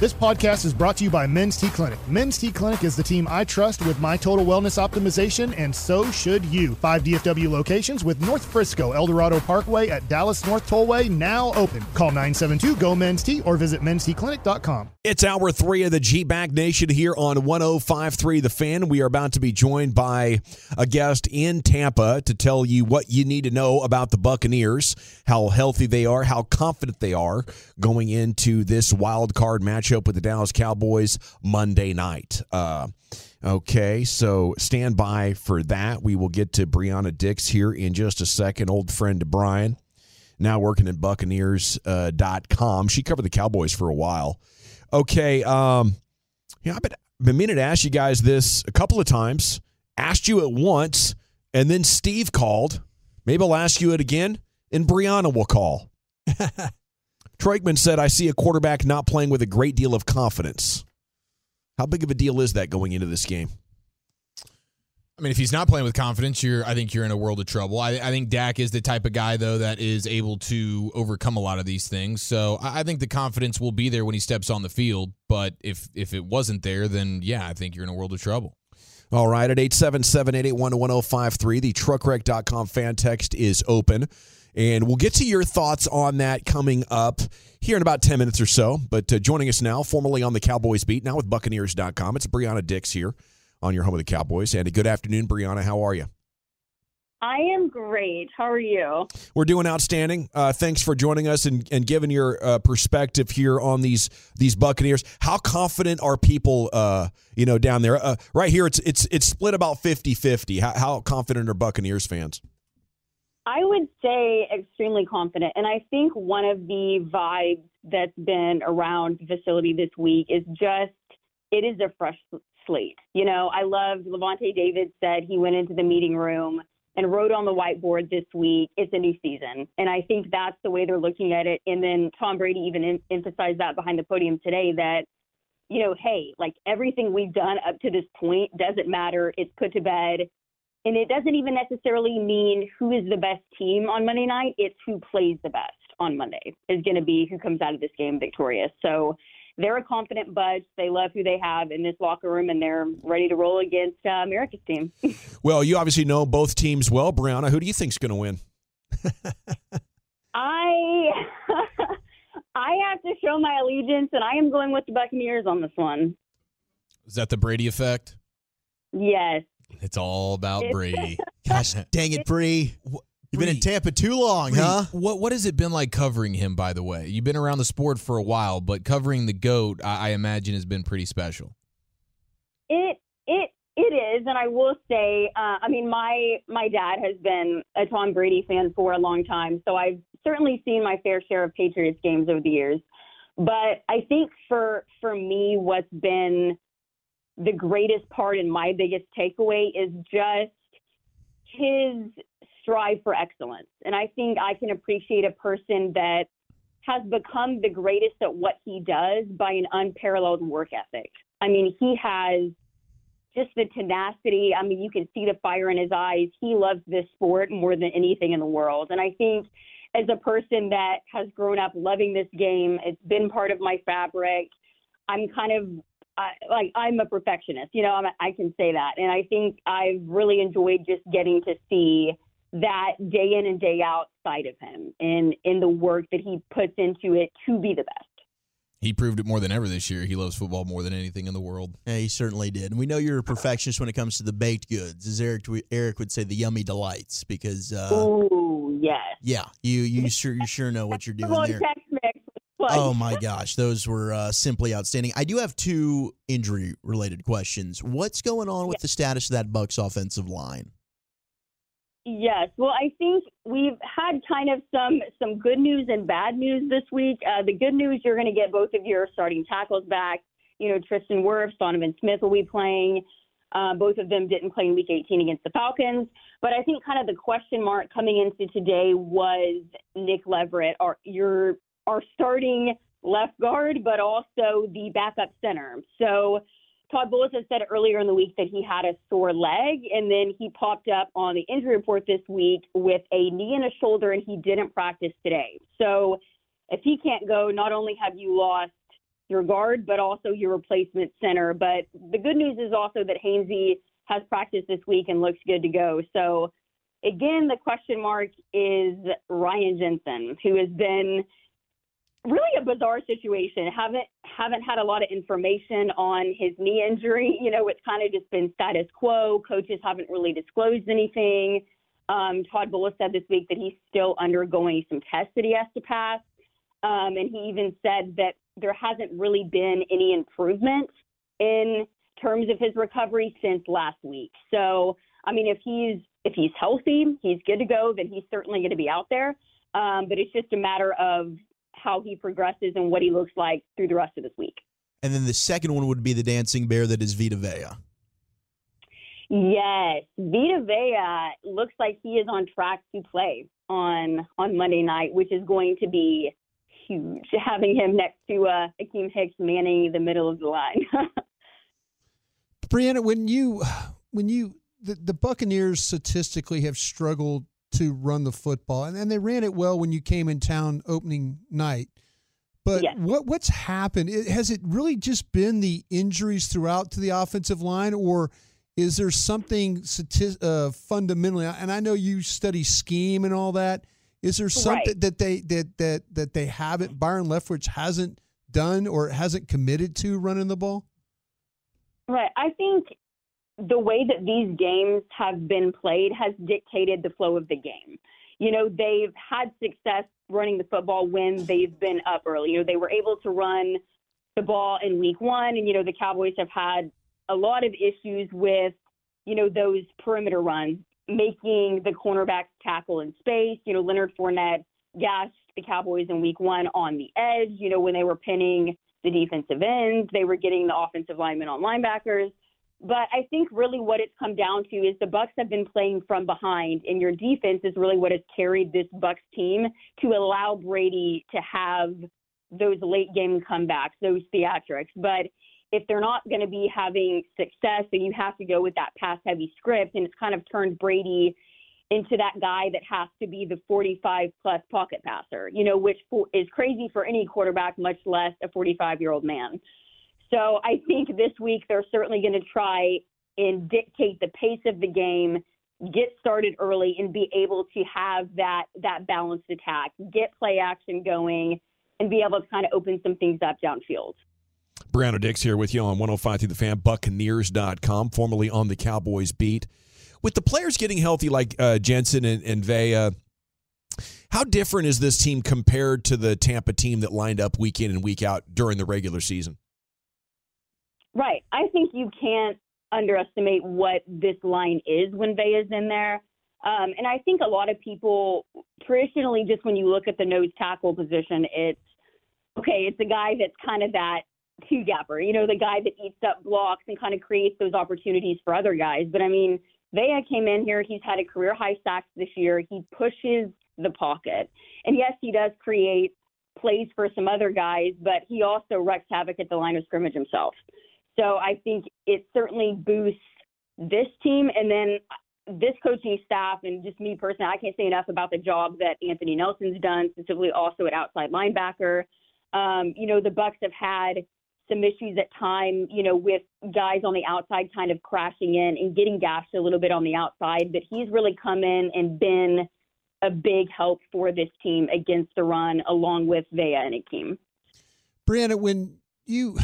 This podcast is brought to you by Men's T Clinic. Men's T Clinic is the team I trust with my total wellness optimization, and so should you. Five DFW locations with North Frisco, Eldorado Parkway at Dallas North Tollway now open. Call 972 GO Men's T or visit mensteclinic.com. It's hour three of the G Bag Nation here on 1053 The Fan. We are about to be joined by a guest in Tampa to tell you what you need to know about the Buccaneers, how healthy they are, how confident they are going into this wild card matchup with the Dallas Cowboys Monday night. Uh, okay, so stand by for that. We will get to Brianna Dix here in just a second. Old friend of Brian, now working at Buccaneers.com. Uh, she covered the Cowboys for a while. Okay, um, yeah, I've been, been meaning to ask you guys this a couple of times. Asked you it once, and then Steve called. Maybe I'll ask you it again, and Brianna will call. Troy Aikman said, I see a quarterback not playing with a great deal of confidence. How big of a deal is that going into this game? I mean, if he's not playing with confidence, you're I think you're in a world of trouble. I, I think Dak is the type of guy though that is able to overcome a lot of these things. So I, I think the confidence will be there when he steps on the field. But if if it wasn't there, then yeah, I think you're in a world of trouble. All right, at 877-881-1053, the truckwreck.com fan text is open. And we'll get to your thoughts on that coming up here in about 10 minutes or so. But uh, joining us now, formerly on the Cowboys beat, now with Buccaneers.com, it's Brianna Dix here on your home of the Cowboys. And a good afternoon, Brianna. How are you? I am great. How are you? We're doing outstanding. Uh, thanks for joining us and, and giving your uh, perspective here on these these Buccaneers. How confident are people, uh, you know, down there? Uh, right here, it's it's it's split about 50-50. How, how confident are Buccaneers fans? I would say extremely confident. And I think one of the vibes that's been around the facility this week is just it is a fresh slate. You know, I love Lavonte David said he went into the meeting room and wrote on the whiteboard this week, it's a new season. And I think that's the way they're looking at it. And then Tom Brady even emphasized that behind the podium today that, you know, hey, like everything we've done up to this point doesn't matter. It's put to bed. And it doesn't even necessarily mean who is the best team on Monday night. It's who plays the best on Monday is going to be who comes out of this game victorious. So they're a confident bunch. They love who they have in this locker room, and they're ready to roll against uh, America's team. well, you obviously know both teams well, Brianna. Who do you think's going to win? I I have to show my allegiance, and I am going with the Buccaneers on this one. Is that the Brady effect? Yes. It's all about Brady. Gosh dang it, Bree. You've been in Tampa too long, Bree, huh? What what has it been like covering him? By the way, you've been around the sport for a while, but covering the goat, I, I imagine, has been pretty special. It it it is, and I will say, uh, I mean, my my dad has been a Tom Brady fan for a long time, so I've certainly seen my fair share of Patriots games over the years. But I think for for me, what's been the greatest part and my biggest takeaway is just his strive for excellence. And I think I can appreciate a person that has become the greatest at what he does by an unparalleled work ethic. I mean, he has just the tenacity. I mean, you can see the fire in his eyes. He loves this sport more than anything in the world. And I think as a person that has grown up loving this game, it's been part of my fabric. I'm kind of I, like I'm a perfectionist, you know, I'm, I can say that. And I think I've really enjoyed just getting to see that day in and day out side of him and in the work that he puts into it to be the best. He proved it more than ever this year. He loves football more than anything in the world. Yeah, he certainly did. And we know you're a perfectionist when it comes to the baked goods, as Eric Eric would say, the yummy delights. Because uh, oh yes, yeah, you you sure you sure know what you're doing there. Oh my gosh, those were uh, simply outstanding. I do have two injury related questions. What's going on with the status of that Bucks offensive line? Yes. Well, I think we've had kind of some some good news and bad news this week. Uh, the good news, you're going to get both of your starting tackles back. You know, Tristan Wirfs, Donovan Smith will be playing. Uh, both of them didn't play in Week 18 against the Falcons. But I think kind of the question mark coming into today was Nick Leverett, our your our starting left guard, but also the backup center. So Todd Bowles has said earlier in the week that he had a sore leg, and then he popped up on the injury report this week with a knee and a shoulder, and he didn't practice today. So if he can't go, not only have you lost your guard, but also your replacement center. But the good news is also that Hainsey has practiced this week and looks good to go. So again, the question mark is Ryan Jensen, who has been – really a bizarre situation. Haven't haven't had a lot of information on his knee injury. You know, it's kind of just been status quo. Coaches haven't really disclosed anything. Um, Todd Bowles said this week that he's still undergoing some tests that he has to pass, um, and he even said that there hasn't really been any improvement in terms of his recovery since last week. So, I mean, if he's if he's healthy, he's good to go. Then he's certainly going to be out there. Um, but it's just a matter of how he progresses and what he looks like through the rest of this week. And then the second one would be the dancing bear that is Vita Vea. Yes, Vita Vea looks like he is on track to play on on Monday night, which is going to be huge. Having him next to uh, Akiem Hicks manning the middle of the line. Brianna, when you when you the, the Buccaneers statistically have struggled to run the football, and, and they ran it well when you came in town opening night. But yes. what what's happened? It, has it really just been the injuries throughout to the offensive line, or is there something uh, fundamentally? And I know you study scheme and all that. Is there something right. that they that that that they haven't Byron Leftwich hasn't done or hasn't committed to running the ball? Right. I think the way that these games have been played has dictated the flow of the game. You know, they've had success running the football when they've been up early. You know, they were able to run the ball in week one, and, you know, the Cowboys have had a lot of issues with, you know, those perimeter runs, making the cornerbacks tackle in space. You know, Leonard Fournette gashed the Cowboys in week one on the edge. You know, when they were pinning the defensive ends, they were getting the offensive linemen on linebackers. But I think really what it's come down to is the Bucks have been playing from behind, and your defense is really what has carried this Bucks team to allow Brady to have those late game comebacks, those theatrics. But if they're not going to be having success, then you have to go with that pass heavy script, and it's kind of turned Brady into that guy that has to be the 45 plus pocket passer, you know, which is crazy for any quarterback, much less a 45 year old man. So I think this week they're certainly going to try and dictate the pace of the game, get started early, and be able to have that that balanced attack, get play action going, and be able to kind of open some things up downfield. Brianna Dix here with you on 105 through the fan, Buccaneers.com, formerly on the Cowboys beat. With the players getting healthy like uh, Jensen and, and Vea, how different is this team compared to the Tampa team that lined up week in and week out during the regular season? Right. I think you can't underestimate what this line is when Vea is in there. Um, and I think a lot of people traditionally, just when you look at the nose tackle position, it's okay, it's a guy that's kind of that two gapper, you know, the guy that eats up blocks and kind of creates those opportunities for other guys. But I mean, Vea came in here, he's had a career high sacks this year. He pushes the pocket. And yes, he does create plays for some other guys, but he also wrecks havoc at the line of scrimmage himself. So I think it certainly boosts this team. And then this coaching staff and just me personally, I can't say enough about the job that Anthony Nelson's done, specifically also at outside linebacker. Um, you know, the Bucks have had some issues at time, you know, with guys on the outside kind of crashing in and getting gashed a little bit on the outside. But he's really come in and been a big help for this team against the run, along with Vea and Akiem. Brianna, when you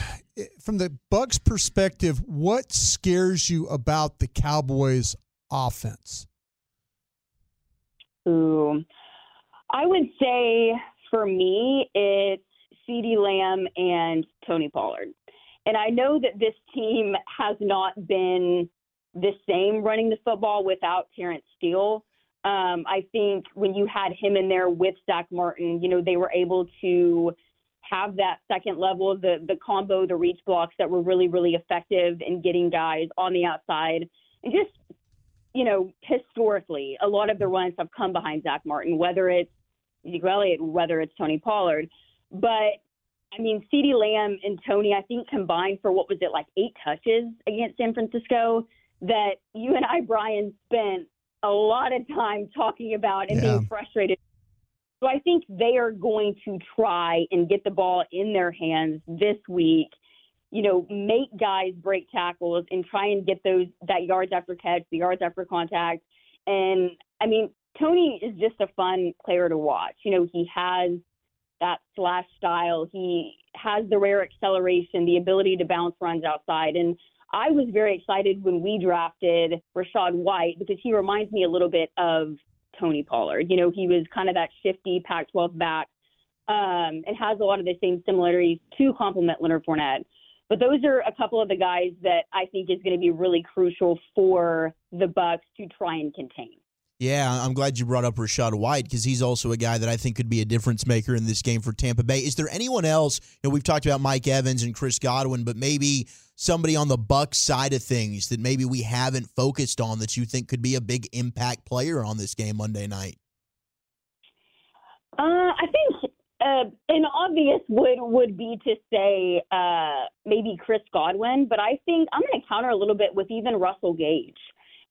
from the Bucks perspective, what scares you about the Cowboys offense? Ooh. I would say for me it's CeeDee Lamb and Tony Pollard. And I know that this team has not been the same running the football without Terence Steele. Um, I think when you had him in there with Zack Martin, you know, they were able to have that second level, the the combo, the reach blocks that were really, really effective in getting guys on the outside. And just, you know, historically, a lot of the runs have come behind Zack Martin, whether it's Zeke Elliott, whether it's Tony Pollard. But I mean, CeeDee Lamb and Tony, I think combined for what was it, like eight touches against San Francisco that you and I, Brian, spent a lot of time talking about and yeah. being frustrated so I think they are going to try and get the ball in their hands this week. You know, make guys break tackles and try and get those that yards after catch, the yards after contact. And I mean, Tony is just a fun player to watch. You know, he has that slash style. He has the rare acceleration, the ability to bounce runs outside. And I was very excited when we drafted Rachaad White because he reminds me a little bit of Tony Pollard. You know, he was kind of that shifty Pac 12 back um, and has a lot of the same similarities to complement Leonard Fournette. But those are a couple of the guys that I think is going to be really crucial for the Bucks to try and contain. Yeah, I'm glad you brought up Rachaad White because he's also a guy that I think could be a difference maker in this game for Tampa Bay. Is there anyone else? You know, we've talked about Mike Evans and Chris Godwin, but maybe somebody on the Buck side of things that maybe we haven't focused on that you think could be a big impact player on this game Monday night? Uh, I think uh, an obvious would would be to say uh, maybe Chris Godwin, but I think I'm going to counter a little bit with even Russell Gage.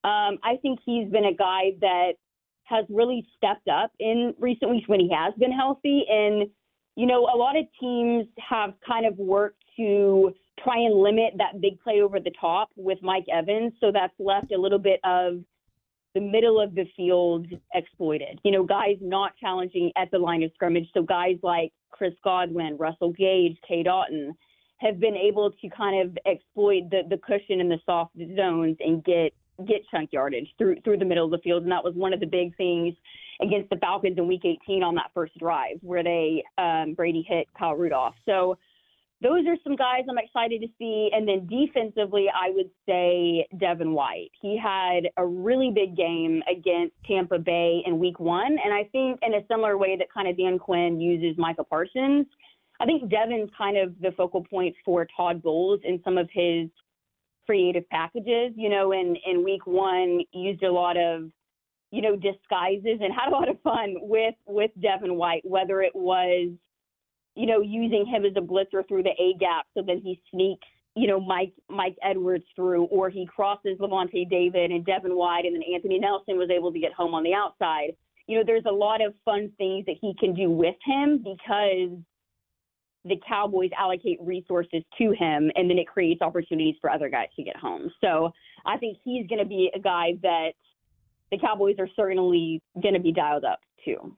Um, I think he's been a guy that has really stepped up in recent weeks when he has been healthy. And, you know, a lot of teams have kind of worked to try and limit that big play over the top with Mike Evans. So that's left a little bit of the middle of the field exploited. You know, guys not challenging at the line of scrimmage. So guys like Chris Godwin, Russell Gage, Cade Otton have been able to kind of exploit the, the cushion in the soft zones and get get chunk yardage through through the middle of the field, and that was one of the big things against the Falcons in Week 18 on that first drive where they um, Brady hit Kyle Rudolph. So those are some guys I'm excited to see. And then defensively, I would say Devin White. He had a really big game against Tampa Bay in Week One, and I think in a similar way that kind of Dan Quinn uses Micah Parsons. I think Devin's kind of the focal point for Todd Bowles in some of his creative packages. You know, in in week one, used a lot of you know disguises and had a lot of fun with with Devin White. Whether it was you know using him as a blitzer through the A gap, so then he sneaks you know Mike Mike Edwards through, or he crosses Lavonte David and Devin White, and then Anthony Nelson was able to get home on the outside. You know, there's a lot of fun things that he can do with him because the Cowboys allocate resources to him, and then it creates opportunities for other guys to get home. So I think he's going to be a guy that the Cowboys are certainly going to be dialed up to.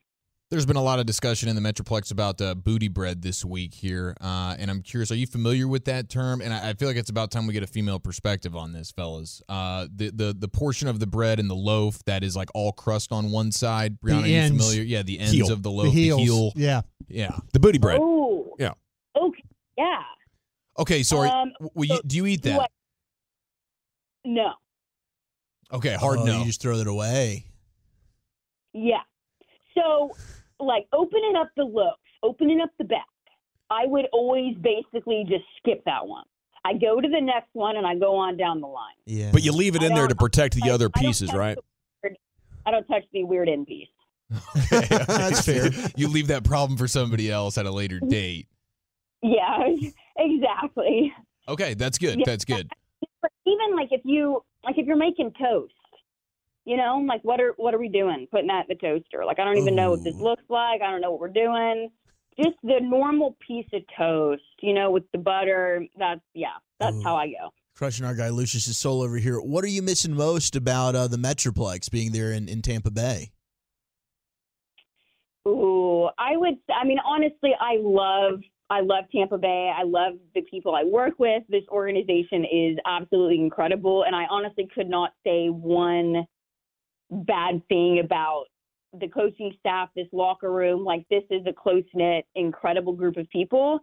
There's been a lot of discussion in the Metroplex about uh, booty bread this week here, uh, and I'm curious: Are you familiar with that term? And I, I, feel like it's about time we get a female perspective on this, fellas. Uh, the the the portion of the bread and the loaf that is like all crust on one side. Brianna, are you familiar? Yeah, the ends heel. of the loaf, the, the, heel. Yeah, yeah, the booty bread. Oh, yeah. Okay, yeah. Okay, so, um, so you, do you eat that? What? No. Okay, hard oh, no. You just throw it away. Yeah. So like opening up the loaf, opening up the back, I would always basically just skip that one. I go to the next one and I go on down the line. Yeah. But you leave it in there to protect the I, other pieces, right? Weird, I don't touch the weird end piece. okay, That's fair. you leave that problem for somebody else at a later date. Yeah, exactly. Okay, that's good. Yeah. That's good. Even like if you like if you're making toast, you know, like what are what are we doing? Putting that in the toaster. Like I don't even Ooh. know what this looks like. I don't know what we're doing. Just the normal piece of toast, you know, with the butter. That's yeah, that's Ooh. how I go. Crushing our guy Lucius's soul over here. What are you missing most about uh, the Metroplex being there in, in Tampa Bay? Ooh, I would. I mean, honestly, I love I love Tampa Bay. I love the people I work with. This organization is absolutely incredible. And I honestly could not say one bad thing about the coaching staff, this locker room. Like, this is a close knit, incredible group of people.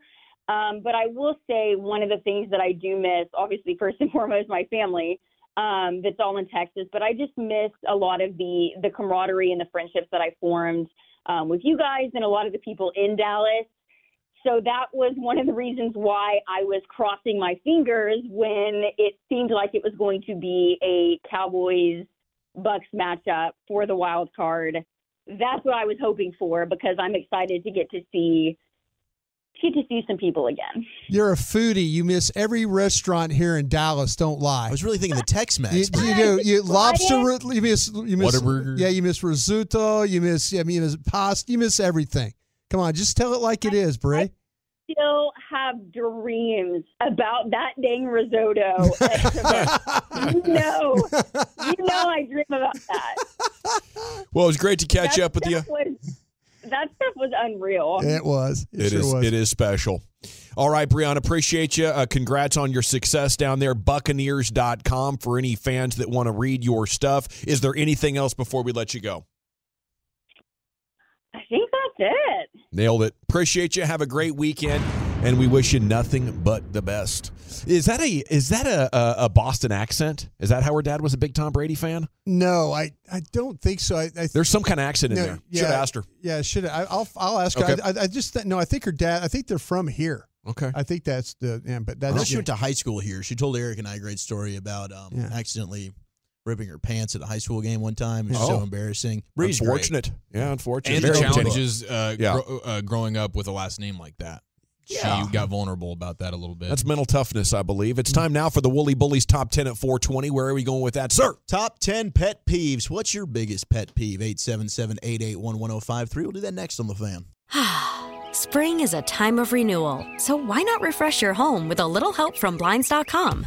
Um, but I will say one of the things that I do miss, obviously, first and foremost, my family. Um, that's all in Texas, but I just miss a lot of the the camaraderie and the friendships that I formed um, with you guys and a lot of the people in Dallas. So that was one of the reasons why I was crossing my fingers when it seemed like it was going to be a Cowboys Bucks matchup for the wild card. That's what I was hoping for because I'm excited to get to see get to see some people again. You're a foodie. You miss every restaurant here in Dallas. Don't lie. I was really thinking the Tex-Mex. You, you do. You lobster. You miss. You miss. Yeah, you miss risotto. You miss. I mean, you miss pasta. You miss everything. Come on, just tell it like it is, Bray still have dreams about that dang risotto. you know, you know, I dream about that. Well, it was great to catch that up with you. Was, that stuff was unreal. It was. It, it sure is. Was. It is special. All right, Breon, appreciate you. Uh, congrats on your success down there. Buccaneers.com for any fans that want to read your stuff. Is there anything else before we let you go? I think that's it. Nailed it. Appreciate you. Have a great weekend, and we wish you nothing but the best. Is that a is that a, a, a Boston accent? Is that how her dad was a big Tom Brady fan? No, I, I don't think so. I, I There's some kind of accent in there. Yeah, should have asked her. Yeah, should I, will I'll ask okay. her. I, I, just no. I think her dad. I think they're from here. Okay. I think that's the yeah, but that's. Well, she went to high school here. She told Eric and I a great story about um, yeah. accidentally ripping her pants at a high school game one time. It was oh. so embarrassing. Bree's unfortunate. Great. Yeah, unfortunate. And the challenges uh, yeah. Gro- uh, growing up with a last name like that. Yeah. She got vulnerable about that a little bit. That's mental toughness, I believe. It's time now for the Woolly Bullies top 10 at 420. Where are we going with that, sir? Top 10 pet peeves. What's your biggest pet peeve? 877 881 1053. We'll do that next on the fan. Spring is a time of renewal, so why not refresh your home with a little help from Blinds.com?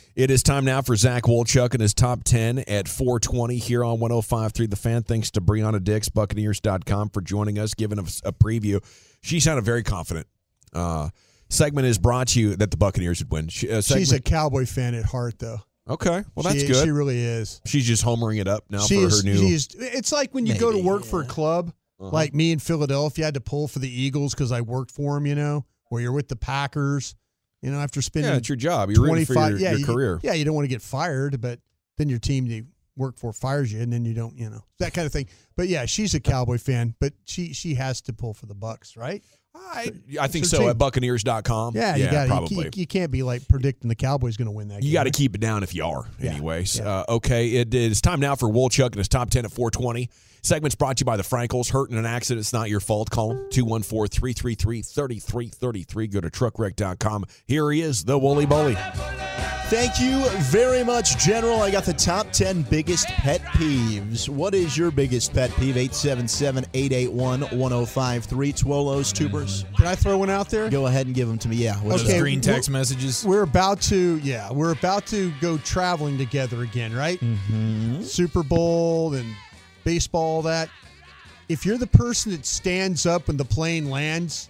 It is time now for Zach Wolchuk and his top 10 at 420 here on 105.3 The Fan. Thanks to Brianna Dix, Buccaneers.com, for joining us, giving us a preview. She sounded very confident. Uh, segment is brought to you that the Buccaneers would win. She, uh, She's a Cowboy fan at heart, though. Okay, well that's she, good. She really is. She's just homering it up now she for is, her new. it's like when you Maybe, go to work yeah. for a club, uh-huh. like me in Philadelphia, I had to pull for the Eagles because I worked for them. You know, where you're with the Packers you know, after spending yeah, it's your job. You're 25, your, yeah, your you, career. Yeah, you don't want to get fired, but then your team you work for fires you, and then you don't, you know, that kind of thing. But yeah, she's a Cowboy fan, but she she has to pull for the Bucks, right? I, I think so at Buccaneers.com. Yeah, yeah you got probably. You, you, can't be like predicting the Cowboys going to win that. You got to keep it down if you are, yeah. anyways. Yeah. Uh, okay, it is time now for Wolchuk and his top 10 at 420. Segment's brought to you by the Frankels. Hurt in an accident, it's not your fault. Call them 214 333 3333. Go to truckwreck.com. Here he is, the Wooly Bully. Thank you very much, General. I got the top 10 biggest pet peeves. What is your biggest pet peeve? 877 881 1053. Twolos, tubers. Can I throw one out there? Go ahead and give them to me. Yeah. What okay. Green text we're, messages. We're about to, yeah, we're about to go traveling together again, right? Mm-hmm. Super Bowl and baseball, all that. If you're the person that stands up when the plane lands,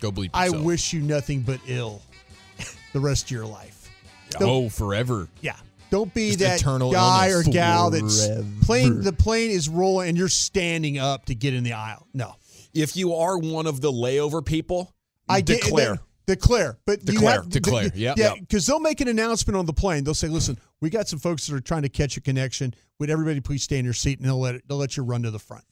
go bleep. Yourself. I wish you nothing but ill the rest of your life. Don't, oh, forever. Yeah. Don't be Just that guy or gal that's plane. The plane is rolling and you're standing up to get in the aisle. No. If you are one of the layover people, I declare. Get, declare, but declare, have, declare, yeah, yeah, because they'll make an announcement on the plane. They'll say, "Listen, we got some folks that are trying to catch a connection. Would everybody please stay in your seat?" And they'll let it, they'll let you run to the front.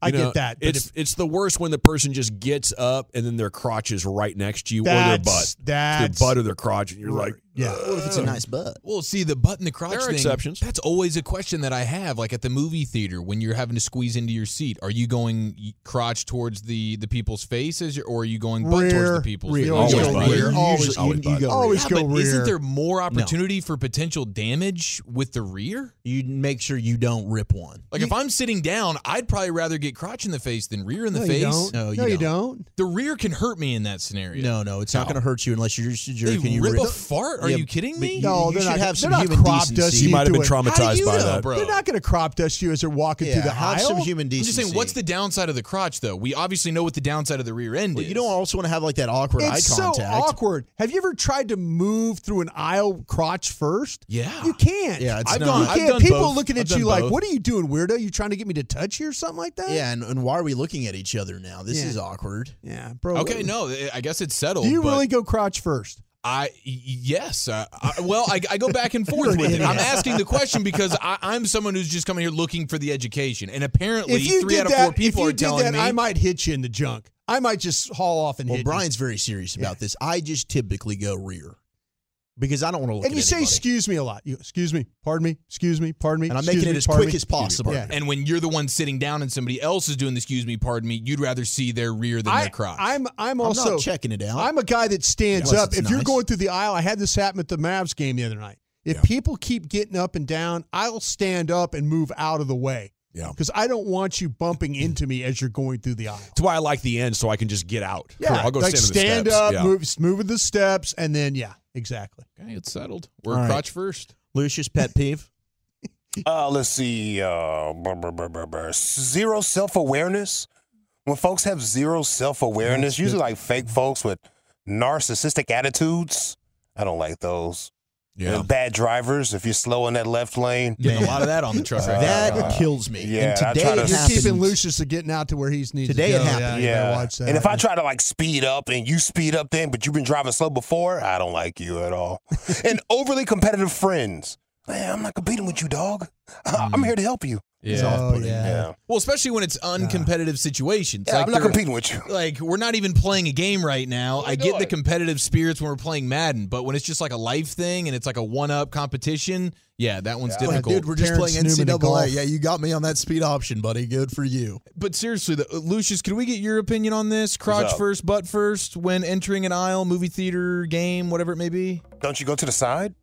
I know, get that. It's if, it's the worst when the person just gets up and then their crotch is right next to you or their butt. That's their butt or their crotch, and you're like, yeah. What if it's a uh, nice butt? Well, see, the butt and the crotch there are thing, exceptions. That's always a question that I have. Like at the movie theater, when you're having to squeeze into your seat, are you going crotch towards the the people's faces, or are you going butt rear, towards the people's rear. Always, always rear. Always, always, you, you go always rear. go yeah, rear. Isn't there more opportunity no. for potential damage with the rear? You make sure you don't rip one. Like you, if I'm sitting down, I'd probably rather get crotch in the face than rear in the no, face. You don't. No, you, no, don't. you don't. The rear can hurt me in that scenario. No, no, it's not going to hurt you unless you're just a jerk. They you rip a fart? Are you kidding me? No, you, they're should not, have some they're human crop decency. You might have been traumatized by know, that, bro. They're not going to crop dust you as they're walking yeah, through the have aisle. some human I'm decency. just saying, what's the downside of the crotch, though? We obviously know what the downside of the rear end well, is. You don't also want to have like that awkward it's eye contact. so awkward. Have you ever tried to move through an aisle crotch first? Yeah, you can't. Yeah, it's I've not. Gone, you I've can't. done People both. looking I've at you like, both. "What are you doing, weirdo? You trying to get me to touch you or something like that?" Yeah, and, and why are we looking at each other now? This Yeah. is awkward. yeah, bro. Okay, no, I guess it's settled. Do you but really go crotch first? I y- yes. Uh, I, well, I, I go back and forth with it. I'm asking the question because I, I'm someone who's just coming here looking for the education, and apparently If you three did out of that, four people if you are did telling that, me. I might hit you in the junk. I might just haul off and Well, hit Brian's very serious about this. I just typically go rear because I don't want to look you. And at you say anybody. "excuse me" a lot. You go, "excuse me," "pardon me," "excuse me," "pardon me," and I'm making me, it as quick me. as possible. Yeah. and when you're the one sitting down and somebody else is doing the excuse me, pardon me, you'd rather see their rear than I, their crotch. I'm I'm I'm also not checking it out. I'm a guy that stands Unless up. it's If you're going through the aisle, I had this happen at the Mavs game the other night. If Yeah. people keep getting up and down, I'll stand up and move out of the way. Yeah. Because I don't want you bumping into me as you're going through the aisle. That's why I like the end, so I can just get out. Yeah, I'll go like stand, in the stand up, Yeah. move, move the steps, and then yeah, exactly. okay, it's settled. We're All right. crotch first. Lucius pet peeve. Uh, let's see. Uh, brr, brr, brr, brr, brr. Zero self awareness. When folks have zero self awareness, usually like fake folks with narcissistic attitudes. I don't like those. Yeah. And bad drivers. If you're slow in that left lane, Getting a lot of that on the truck right that now. kills me. yeah, and today to- You're You're keeping. Lucius to getting out to where he's needs Today to it go. happened. Yeah, yeah. watch that. And if I try to like speed up and you speed up then, but you've been driving slow before, I don't like you at all. and overly competitive friends. Man, I'm not competing with you, dog. I'm mm. here to help you. Yeah. oh yeah. Yeah. Well, especially when it's uncompetitive situations. Yeah, like I'm not competing with you. Like we're not even playing a game right now. I get the competitive spirits when we're playing Madden, but when it's just like a life thing and it's like a one-up competition, yeah, that one's Yeah, difficult. dude, we're just Terrence playing Newman. NCAA. Yeah, you got me on that speed option, buddy. Good for you. but seriously, the, Lucius, can we get your opinion on this? Crotch first, butt first, when entering an aisle, movie theater, game, whatever it may be. Don't you go to the side?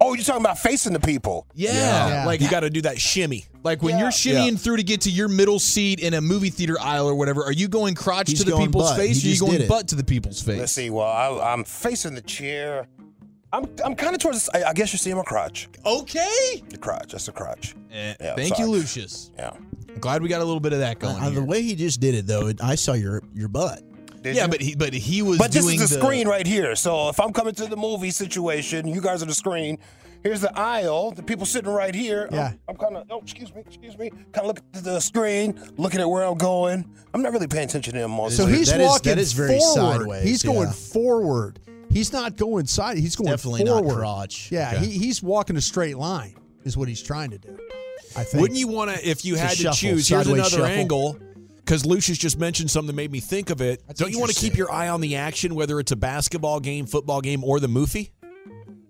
Oh, you're talking about facing the people. Yeah, Yeah. like You got to do that shimmy. like when Yeah. you're shimmying through to get to your middle seat in a movie theater aisle or whatever. Are you going crotch He's to the people's butt. face, He or are you going butt to the people's face? Let's see. Well, I, I'm facing the chair. I'm I'm kind of towards. I, I guess you're seeing my crotch. Okay. The crotch. That's the crotch. Eh, Yeah, thank sorry. you, Lucius. Yeah. I'm glad we got a little bit of that going. Uh, here. the way he just did it, though, it, I saw your your butt. Did yeah, you? but he but he was But this is the, the screen right here. So if I'm coming to the movie situation, you guys are the screen. Here's the aisle. The people sitting right here. Yeah. I'm, I'm kind of. Oh, excuse me. Excuse me. Kind of looking at the screen, looking at where I'm going. I'm not really paying attention to him most. So he's that is- walking that is very forward. sideways, He's going yeah. forward. He's not going side. He's going Definitely forward. not crotch. Yeah, Okay. he, he's walking a straight line. Is what he's trying to do. I think. Wouldn't you want to, if you It's had to shuffle, choose, here's another shuffle. angle. Because Lucius just mentioned something that made me think of it. That's Don't you want to keep your eye on the action, whether it's a basketball game, football game, or the movie?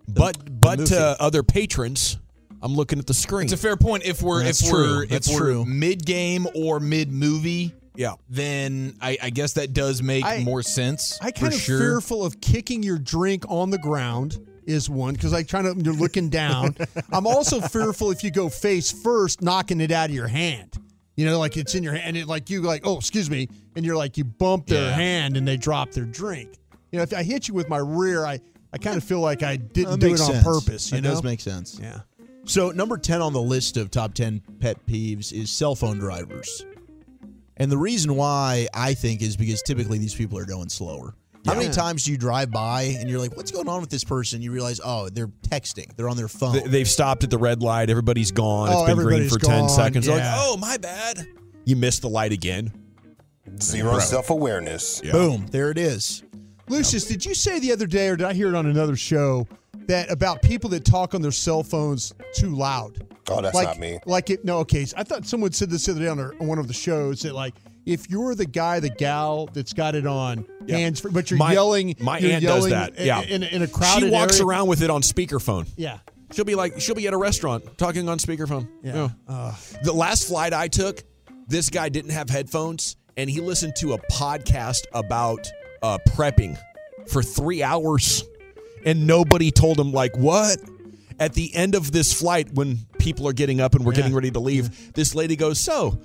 But but to uh, other patrons, I'm looking at the screen. It's a fair point. If we're That's if we're true. if That's we're true. mid game or mid movie, yeah, then I, I guess that does make I- more sense. I kind for of sure. fearful of kicking your drink on the ground is one because I trying to you're looking down. I'm also fearful if you go face first, knocking it out of your hand. You know, like it's in your hand, and it like you like, oh, excuse me, and you're like you bump their Yeah. hand and they drop their drink. You know, if I hit you with my rear, I I kind of feel like I didn't do it makes on purpose. You That know, does make sense. Yeah. So number ten on the list of top ten pet peeves is cell phone drivers, and the reason why I think is because typically these people are going slower. How many times do you drive by and you're like, "What's going on with this person?" You realize, oh, they're texting, they're on their phone. Th- They've stopped at the red light. Everybody's gone. Oh, it's been green everybody's for 10 gone. seconds. They're Yeah. like, oh, my bad. You missed the light again. Zero self awareness. Boom, there it is. Lucius, did you say the other day, or did I hear it on another show, that about people that talk on their cell phones too loud? Oh, that's like, not me. Like it? No, okay. I thought someone said this the other day on, our, on one of the shows that like if you're the guy, the gal that's got it on Yeah. hands, free, but you're My- yelling. my you're aunt does that, yeah. in, in a crowded She walks area. around with it on speakerphone. Yeah. She'll be like, she'll be at a restaurant talking on speakerphone. Yeah. Uh, The last flight I took, this guy didn't have headphones and he listened to a podcast about uh, prepping for three hours and nobody told him, like, what? At the end of this flight, when people are getting up and we're Yeah. getting ready to leave, this lady goes, So,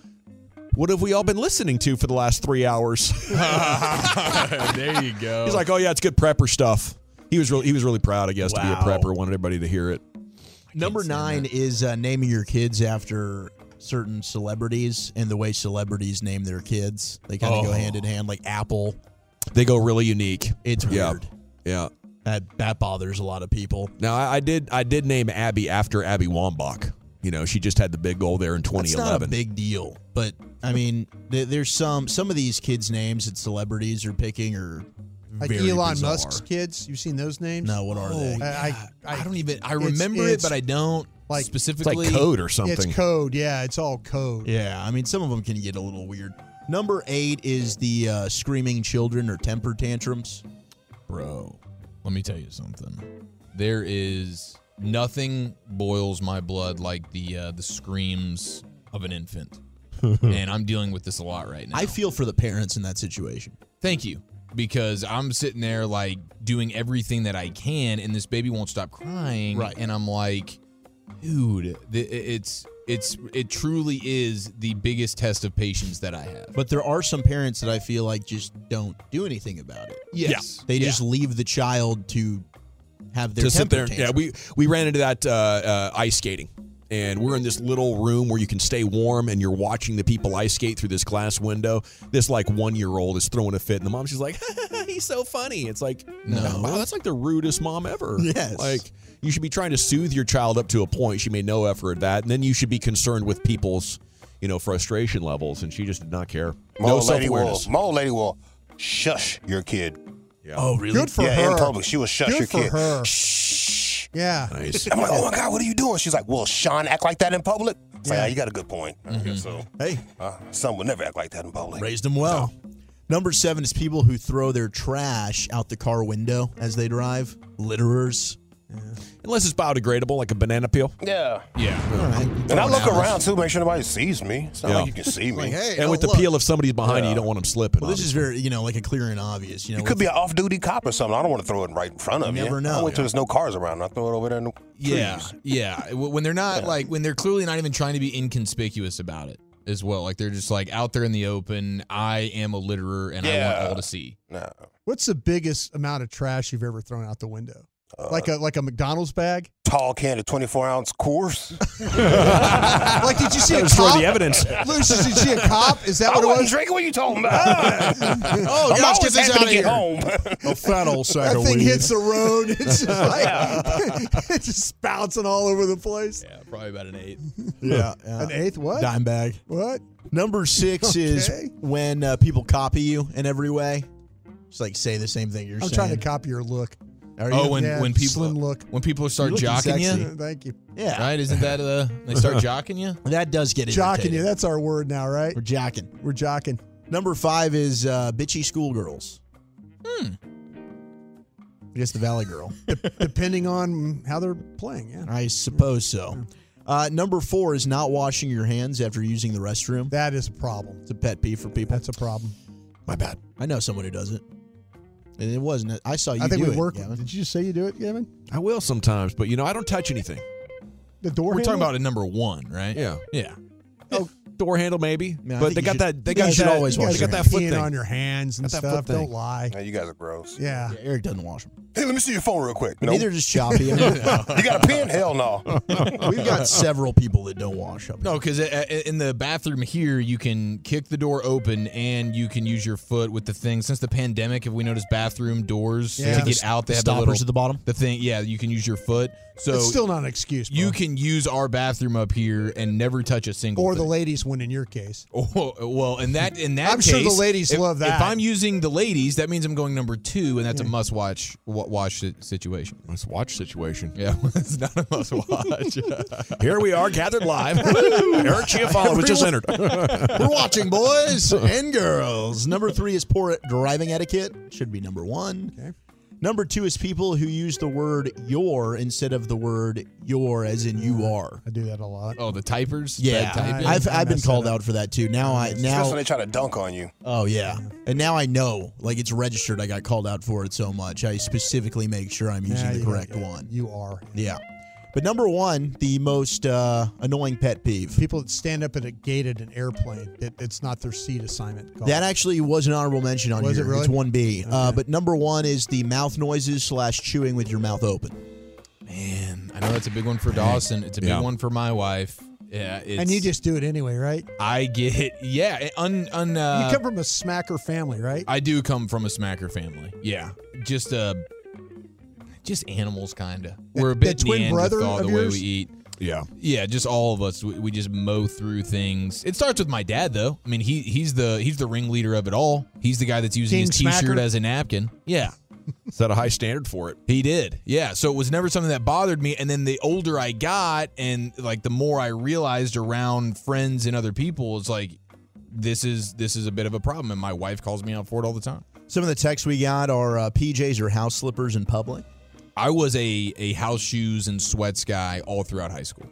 what have we all been listening to for the last three hours? there you go. He's like, Oh, yeah, it's good prepper stuff. He was really, he was really proud, I guess, to be a prepper. Wanted everybody to hear it. Number nine is uh, naming your kids after certain celebrities and the way celebrities name their kids. They kind of go Oh. hand in hand, like Apple. They go really unique. It's Yeah. weird. Yeah. That that bothers a lot of people. Now I, I did I did name Abby after Abby Wambach. You know, she just had the big goal there in That's 2011. not a big deal, but I mean, th- there's some some of these kids' names that celebrities are picking or like very Elon bizarre. Musk's kids. You've seen those names? No, what are they? I, I, I don't even. I it's- remember it's it, but I don't like specifically. code or something. It's something. code. Yeah, it's all code. Yeah, I mean, some of them can get a little weird. Number eight is the uh, screaming children or temper tantrums. Bro, let me tell you something. There is nothing boils my blood like the uh, the screams of an infant, and I'm dealing with this a lot right now. I feel for the parents in that situation. Thank you. Because I'm sitting there like doing everything that I can, and this baby won't stop crying. Right. And I'm like, dude, th- it's it's it truly is the biggest test of patience that I have. But there are some parents that I feel like just don't do anything about it. Yes. They Yeah. just leave the child to have their to sit temper there. Yeah, we we ran into that uh, uh, ice skating, and we're in this little room where you can stay warm, and you're watching the people ice skate through this glass window. This like one year old is throwing a fit, and the mom she's like, "He's so funny." It's like, No. wow, that's like the rudest mom ever. Yes. like you should be trying to soothe your child up to a point. She made no effort at that, and then you should be concerned with people's. You know, frustration levels, and she just did not care. My no old lady will. self-awareness. My old lady will shush your kid. Yeah. Oh, really? Good for yeah, her. in public, she will shush Good your for kid. her. Shh. Yeah. Nice. I'm like, oh my god, what are you doing? She's like, well, Sean act like that in public. It's like, Yeah. yeah, you got a good point. I guess so. Hey, Uh, some would never act like that in public. raised them well. Number seven is people who throw their trash out the car window as they drive. Litterers. Unless it's biodegradable, like a banana peel. Yeah. Yeah. All right. And I look around too, make sure nobody sees me. It's not Yeah. like you can see me. Like, hey, And oh, with the look. peel, if somebody's behind you, you don't want them slipping. Well, this is very, you know, like a clear and obvious. You know, it could be an off-duty cop or something. I don't want to throw it right in front of You you. never know. I wait till there's no cars around. I throw it over there in the Yeah, trees. yeah. W- When they're not like when they're clearly not even trying to be inconspicuous about it as well. Like they're just like out there in the open. I am a litterer, and I want all to see. No. What's the biggest amount of trash you've ever thrown out the window? Like a like a McDonald's bag? Tall can of 24 ounce Coors. Like, did you see a Destroy cop? the evidence. Lucius, did you see a cop? Is that I what it wasn't was? drinking. What are you talking about? Oh, I'm gosh, get always this happy out to of get here. home. A fat old sack That of thing weed. hits the road. It's just like it's just bouncing all over the place. Yeah, probably about an eighth. Yeah, yeah. An eighth? What? Dime bag. What? Number six is when uh, people copy you in every way. Just like say the same thing you're I'm saying. trying to copy your look. Oh, when Yeah, when people look. when people start jocking sexy. you, Thank you. Yeah. right? Isn't that uh they start jocking you? That does get Jocking irritating. you. That's our word now, right? We're jocking. We're jocking. Number five is uh, bitchy schoolgirls. Hmm. I guess the Valley Girl. Depending on how they're playing, yeah. I suppose so. Uh, number four is not washing your hands after using the restroom. That is a problem. It's a pet peeve for people. That's a problem. My bad. I know someone who does it. And it wasn't. I saw you I think do we it, work. Gavin. Did you just say you do it, Gavin? I will sometimes, but you know, I don't touch anything. The door. We're talking about a number one, right? Yeah. Yeah. Door handle maybe, Man, but they got should- that. They got should that. always wash. they got that foot peeing thing. on your hands and that stuff. Don't lie. Now you guys are gross. Yeah. Yeah, Eric doesn't wash them. Hey, let me see your phone real quick. No. Neither does Choppy. Uh, you got a pen? Hell no. We've got several people that don't wash up. No, because in the bathroom here, you can kick the door open and you can use your foot with the thing. Since the pandemic, have we noticed bathroom doors Yeah. to get out? They have the Stoppers little, at the bottom. The thing, yeah, you can use your foot. So it's still not an excuse. you can use our bathroom up here and never touch a single. or the ladies one in your case. Oh, well, in that in that I'm sure the ladies if, love that. If I'm using the ladies, that means I'm going number two, and that's a must watch watch situation. Let's watch situation. Yeah, it's not a must watch. Here we are gathered live. Eric Chiafalo was just entered. We're watching, boys and girls. Number three is poor driving etiquette. Should be number one. Okay. Number two is people who use the word your instead of the word your, as in you are. I do that a lot. oh, the typers. Yeah, Bad typing? I've I I've been called out for that too. Now I Especially now when they try to dunk on you. oh yeah, and now I know like it's registered. I got called out for it so much. I specifically make sure I'm using Yeah, the you correct got- one. You are. Yeah, but number one, the most uh, annoying pet peeve. People that stand up at a gate at an airplane, it, it's not their seat assignment. Call. That actually was an honorable mention on Was here. it really? It's one B. Uh, but number one is the mouth noises slash chewing with your mouth open. Man, I know that's a big one for Dawson. It's a big Yeah. one for my wife. Yeah, it's, and you just do it anyway, right? I get it. Yeah, un, un, uh, you come from a smacker family, right? I do come from a smacker family. Yeah, just uh, just animals, kind of. We're a The bit twin brother the way yours? we eat. Yeah. Yeah, just all of us. We, we just mow through things. It starts with my dad, though. I mean, he he's the he's the ringleader of it all. He's the guy that's using King his T-shirt Smacker? as a napkin. Yeah, Set a high standard for it. he did. Yeah, so it was never something that bothered me. And then the older I got, and like the more I realized around friends and other people, it's like this is this is a bit of a problem. And my wife calls me out for it all the time. Some of the texts we got are uh, PJs or house slippers in public. I was a a house shoes and sweats guy all throughout high school.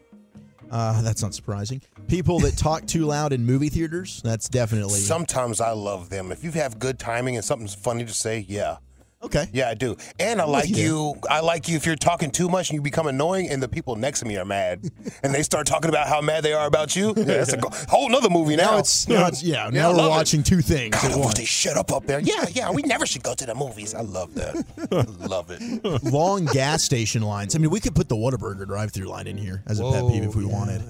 Uh, that's not surprising. People that talk too loud in movie theaters. That's definitely Sometimes I love them. If you have good timing and something's funny to say, yeah. Okay. Yeah, I do. And I like you. you. I like you if you're talking too much and you become annoying and the people next to me are mad. and they start talking about how mad they are about you. Yeah, that's a go- whole nother movie now. Now it's, now it's yeah. I Now we're love it. watching two things God, at I wish once. they shut up up there. Yeah, yeah, we never should go to the movies. I love that. I love it. Long gas station lines. I mean, we could put the Whataburger drive-through line in here as a pet peeve if we yeah, wanted.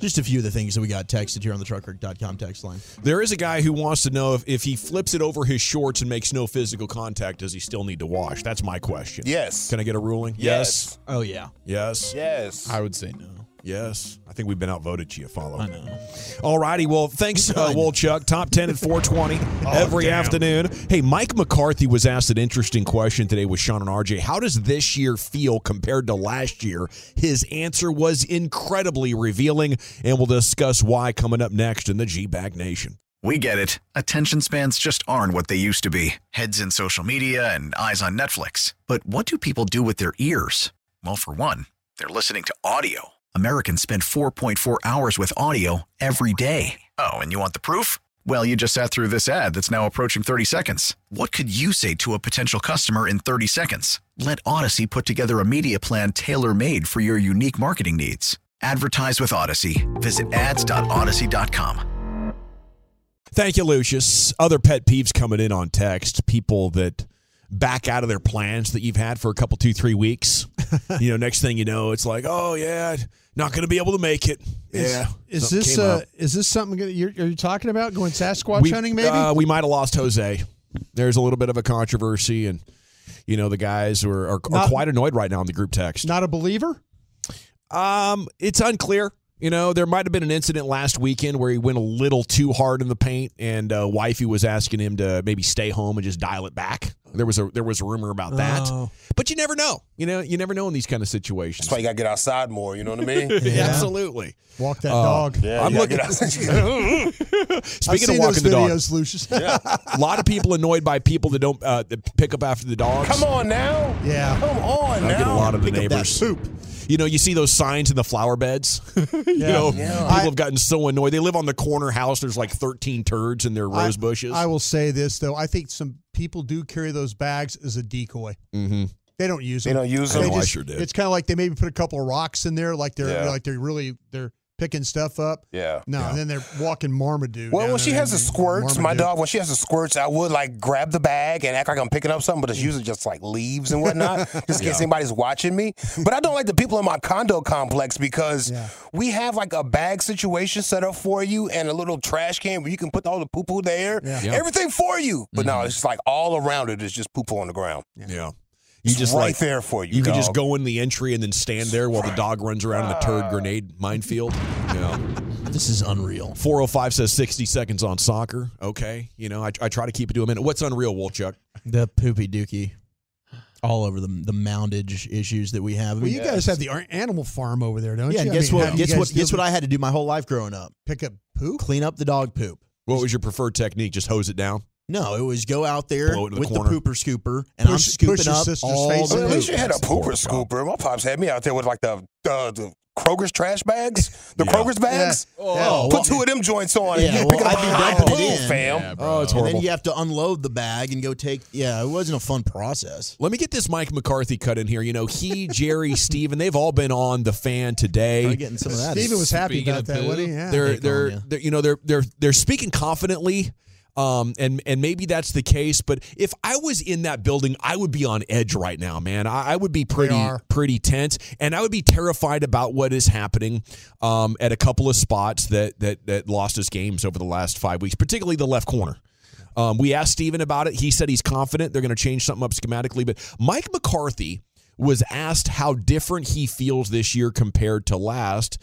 That's, Just a few of the things that we got texted here on the truckwreck.com text line. There is a guy who wants to know if, if he flips it over his shorts and makes no physical contact, does he still need to wash? That's my question. Yes. Can I get a ruling? Yes. Oh yeah. Yes. Yes. I would say no. Yes. I think we've been outvoted, Chiafalo. I know. All righty. Well, thanks, uh, Wolchuk. Top 10 at 420 every damn. afternoon. Hey, Mike McCarthy was asked an interesting question today with Shan and RJ. How does this year feel compared to last year? His answer was incredibly revealing, and we'll discuss why coming up next in the G Bag Nation. We get it. Attention spans just aren't what they used to be heads in social media and eyes on Netflix. But what do people do with their ears? Well, for one, they're listening to audio. Americans spend 4.4 hours with audio every day. Oh, and you want the proof? Well, you just sat through this ad that's now approaching 30 seconds. What could you say to a potential customer in 30 seconds? Let Audacy put together a media plan tailor made for your unique marketing needs. Advertise with Audacy. Visit ads.audacy.com. Thank you, Lucius. Other pet peeves coming in on text. People that back out of their plans that you've had for a couple, two, three weeks. you know, next thing you know, it's like, oh yeah, not going to be able to make it. yeah. Is Something this uh, is this something you're, are you talking about going Sasquatch we, hunting? Maybe uh, we might have lost Jose. There's a little bit of a controversy, and you know the guys are, are, are quite annoyed right now in the group text. not a believer. Um, it's unclear. You know, there might have been an incident last weekend where he went a little too hard in the paint, and uh, wifey was asking him to maybe stay home and just dial it back. There was a there was a rumor about that, Oh. but you never know. You know, you never know in these kind of situations. That's why you got to get outside more. You know what I mean? Yeah, Absolutely. Walk that Uh, dog. Yeah, I'm looking. get. Speaking of walking those the dog, videos, Lucius. a lot of people annoyed by people that don't uh, that pick up after the dogs. Come on now. Yeah. Come on I now. get a lot of the Pick up that neighbors. poop. You know, you see those signs in the flower beds. you Yeah. know, Yeah. people I- have gotten so annoyed. They live on the corner house. There's like 13 turds in their rose I- bushes. I will say this though. I think some people do carry those bags as a decoy. mm-hmm. They don't use They them. don't use I them. know, I sure did. It's kind of like they maybe put a couple of rocks in there, like they're Yeah. like they're really they're picking stuff up. Yeah. No, and then they're walking Marmaduke. Well, when she has the and- squirts, my dog, when she has the squirts, I would like grab the bag and act like I'm picking up something, but it's usually just like leaves and whatnot, just in case anybody's watching me. But I don't like the people in my condo complex because Yeah. we have like a bag situation set up for you and a little trash can where you can put all the poo poo there, Yeah. Yeah. everything for you. But no, mm-hmm. it's just like all around it is just poo poo on the ground. Yeah. You It's just right like there for you. You can just go in the entry and then stand there while the dog runs around in the turd grenade minefield. Yeah. This is unreal. 405 says 60 seconds on soccer. Okay. You know, I, I try to keep it to a minute. What's unreal, Wolchuk? The poopy dookie. All over the the moundage issues that we have. Well, mean, you guys have the animal farm over there, don't yeah, you? and I guess mean, what? have Guess what? Guess what I had to do my whole life growing up? Pick up poop. Clean up the dog poop. What was your preferred technique? Just hose it down? No, it was go out there Blow it to the with the, pooper scooper, and I'm scooping up all face the Well, at least you had a That's a horrible pooper scooper. My pops had me out there with like the uh, the Kroger's trash bags, the Yeah. Kroger's bags. Oh, Put well- two of them joints on. Yeah, and well, I'd be a dumping it in. fam. Yeah. Oh, it's and horrible. then you have to unload the bag and go take. Yeah, it wasn't a fun process. Let me get this Mike McCarthy cut in here. You know, he, Jerry, Steven, they've all been on the fan today. I'm getting some of that. Steven was happy Speaking about that, poo, wasn't he? Yeah. they're they're, they're you know they're they're they're speaking confidently um and and maybe that's the case but if i was in that building i would be on edge right now man i, I would be pretty pretty tense and i would be terrified about what is happening um at a couple of spots that that that lost us games over the last five weeks particularly the left corner um, we asked Steven about it. He said he's confident they're going to change something up schematically. But Mike McCarthy was asked how different he feels this year compared to last.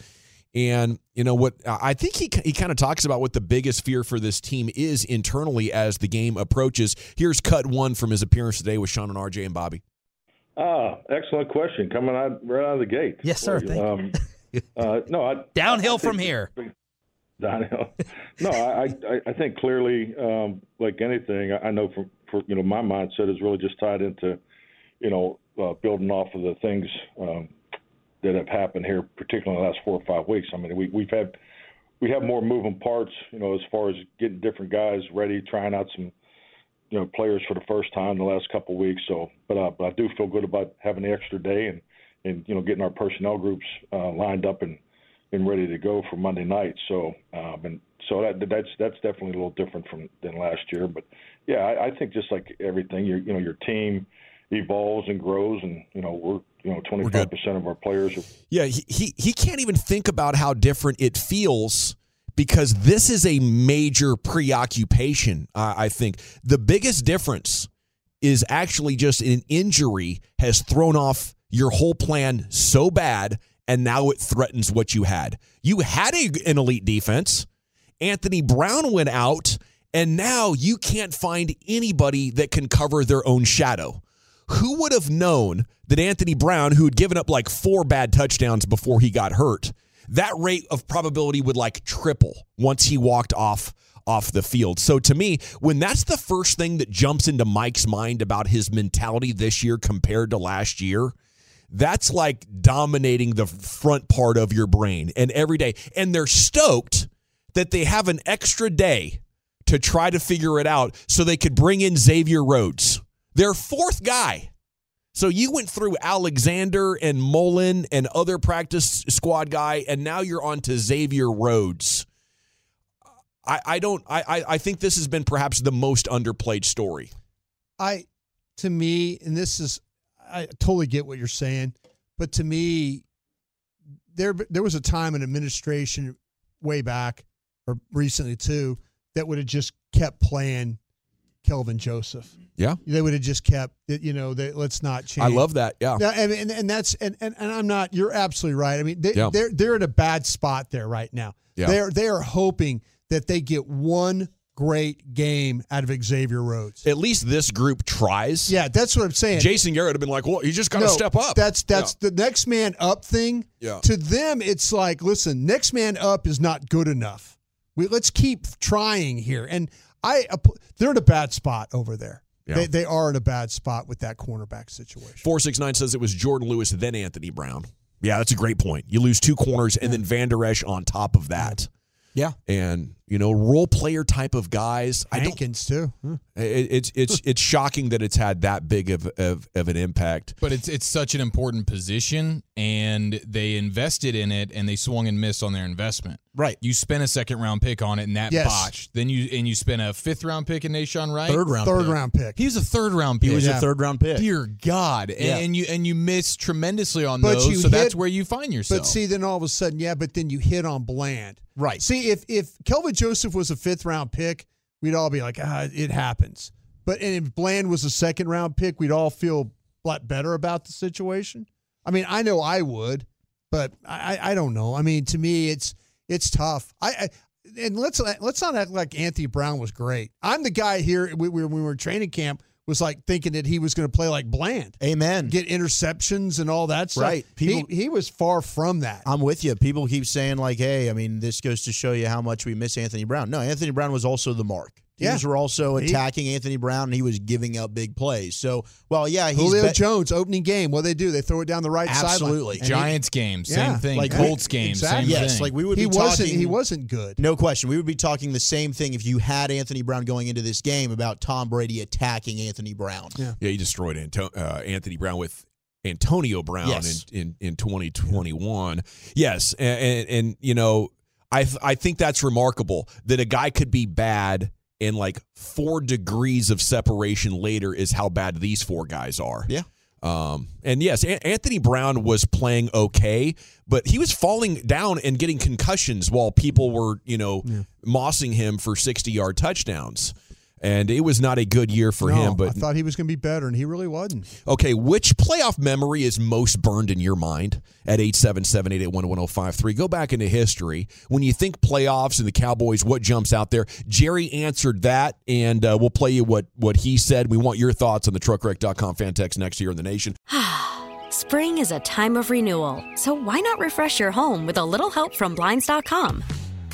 And you know what? I think he he kind of talks about what the biggest fear for this team is internally as the game approaches. Here's cut one from his appearance today with Shan and RJ and Bobby. Ah, excellent question. Coming out right out of the gate. Yes, sir. For you. Thank Um, uh, no, I, Downhill I from here. Downhill. No, I, I, I think clearly, um, like anything, I I know from, for you know, my mindset is really just tied into, you know, uh, building off of the things um, that have happened here, particularly in the last four or five weeks. I mean, we, we've had we have more moving parts, you know, as far as getting different guys ready, trying out some, you know, players for the first time in the last couple of weeks. So, but uh, but I do feel good about having the extra day and and you know getting our personnel groups uh, lined up and and ready to go for Monday night. So um, and so that that's that's definitely a little different from than last year. But yeah, I, I think just like everything, your you know your team evolves and grows, and you know we're you know twenty five percent of our players are Yeah, he, he he can't even think about how different it feels because this is a major preoccupation. Uh, I think the biggest difference is actually just an injury has thrown off your whole plan so bad, and now it threatens what you had. You had a, an elite defense. Anthony Brown went out, and now you can't find anybody that can cover their own shadow. Who would have known that Anthony Brown, who had given up like four bad touchdowns before he got hurt, that rate of probability would like triple once he walked off off the field. So to me, when that's the first thing that jumps into Mike's mind about his mentality this year compared to last year, that's like dominating the front part of your brain and every day. And they're stoked that they have an extra day to try to figure it out so they could bring in Xavier Rhodes, their fourth guy. So you went through Alexander and Mullen and other practice squad guy, and now you're on to Xavier Rhodes. I, I don't I, I think this has been perhaps the most underplayed story. I, to me, and this is, I totally get what you're saying, but to me, there there was a time in administration way back or recently too that would have just kept playing Kelvin Joseph. Yeah, they would have just kept it. You know, they, let's not change. I love that. Yeah, yeah and, and, and that's and, and, and I'm not. You're absolutely right. I mean, they, yeah. they're they're in a bad spot there right now. Yeah. They're they are hoping that they get one great game out of Xavier Rhodes. At least this group tries. Yeah, that's what I'm saying. Jason Garrett would have been like, "Well, you just got to no, step up." That's that's yeah. the next man up thing. Yeah. To them, it's like, listen, next man up is not good enough. We let's keep trying here. And I, they're in a bad spot over there. Yeah. They, they are in a bad spot with that cornerback situation. 469 says it was Jourdan Lewis, then Anthony Brown. Yeah, that's a great point. You lose two corners and then Vander Esch on top of that. Yeah. And you know, role player type of guys. Hankins too. Hmm. It, it's it's it's shocking that it's had that big of, of of an impact. But it's it's such an important position, and they invested in it, and they swung and missed on their investment. Right. You spent a second round pick on it, and that yes. botched. Then you and you spent a fifth round pick in Nahshon Wright. Third round. Third pick. round pick. He was a third round pick. He was yeah. a third round pick. Dear God. And, yeah. and you and you missed tremendously on but those. so hit, that's where you find yourself. But see, then all of a sudden, yeah. But then you hit on Bland. Right. See, if if Kelvin Joseph was a fifth round pick, we'd all be like, ah, it happens. But and if Bland was a second round pick, we'd all feel a lot better about the situation. I mean, I know I would, but I I don't know. I mean, to me, it's it's tough. I, I and let's let's not act like Anthony Brown was great. I'm the guy here. We, we, we were training camp was like thinking that he was going to play like Bland. Amen. Get interceptions and all that stuff. Right. People, he, he was far from that. I'm with you. People keep saying like, "Hey, I mean, this goes to show you how much we miss Anthony Brown." No, Anthony Brown was also the mark. Teams yeah. were also attacking he, Anthony Brown, and he was giving up big plays. So, well, yeah, he's Julio be- Jones opening game. What they do? They throw it down the right side. Absolutely. Giants he, game, same yeah. thing. Like Colts game, exactly. same yes, thing. like we would he be wasn't, talking. He wasn't good. No question. We would be talking the same thing if you had Anthony Brown going into this game about Tom Brady attacking Anthony Brown. Yeah, yeah, he destroyed Anto- uh, Anthony Brown with Antonio Brown yes. in, in in 2021. Yes, and, and, and you know. I, th- I think that's remarkable that a guy could be bad and like four degrees of separation later is how bad these four guys are. Yeah. Um, and yes, a- Anthony Brown was playing okay, but he was falling down and getting concussions while people were, you know, yeah. mossing him for 60 yard touchdowns and it was not a good year for no, him. But I thought he was going to be better, and he really wasn't. Okay, which playoff memory is most burned in your mind? At eight seven seven eight eight one one zero five three. Go back into history when you think playoffs and the Cowboys. What jumps out there? Jerry answered that, and uh, we'll play you what what he said. We want your thoughts on the TruckWreck.com fan text next year in the nation. Spring is a time of renewal, so why not refresh your home with a little help from blinds.com?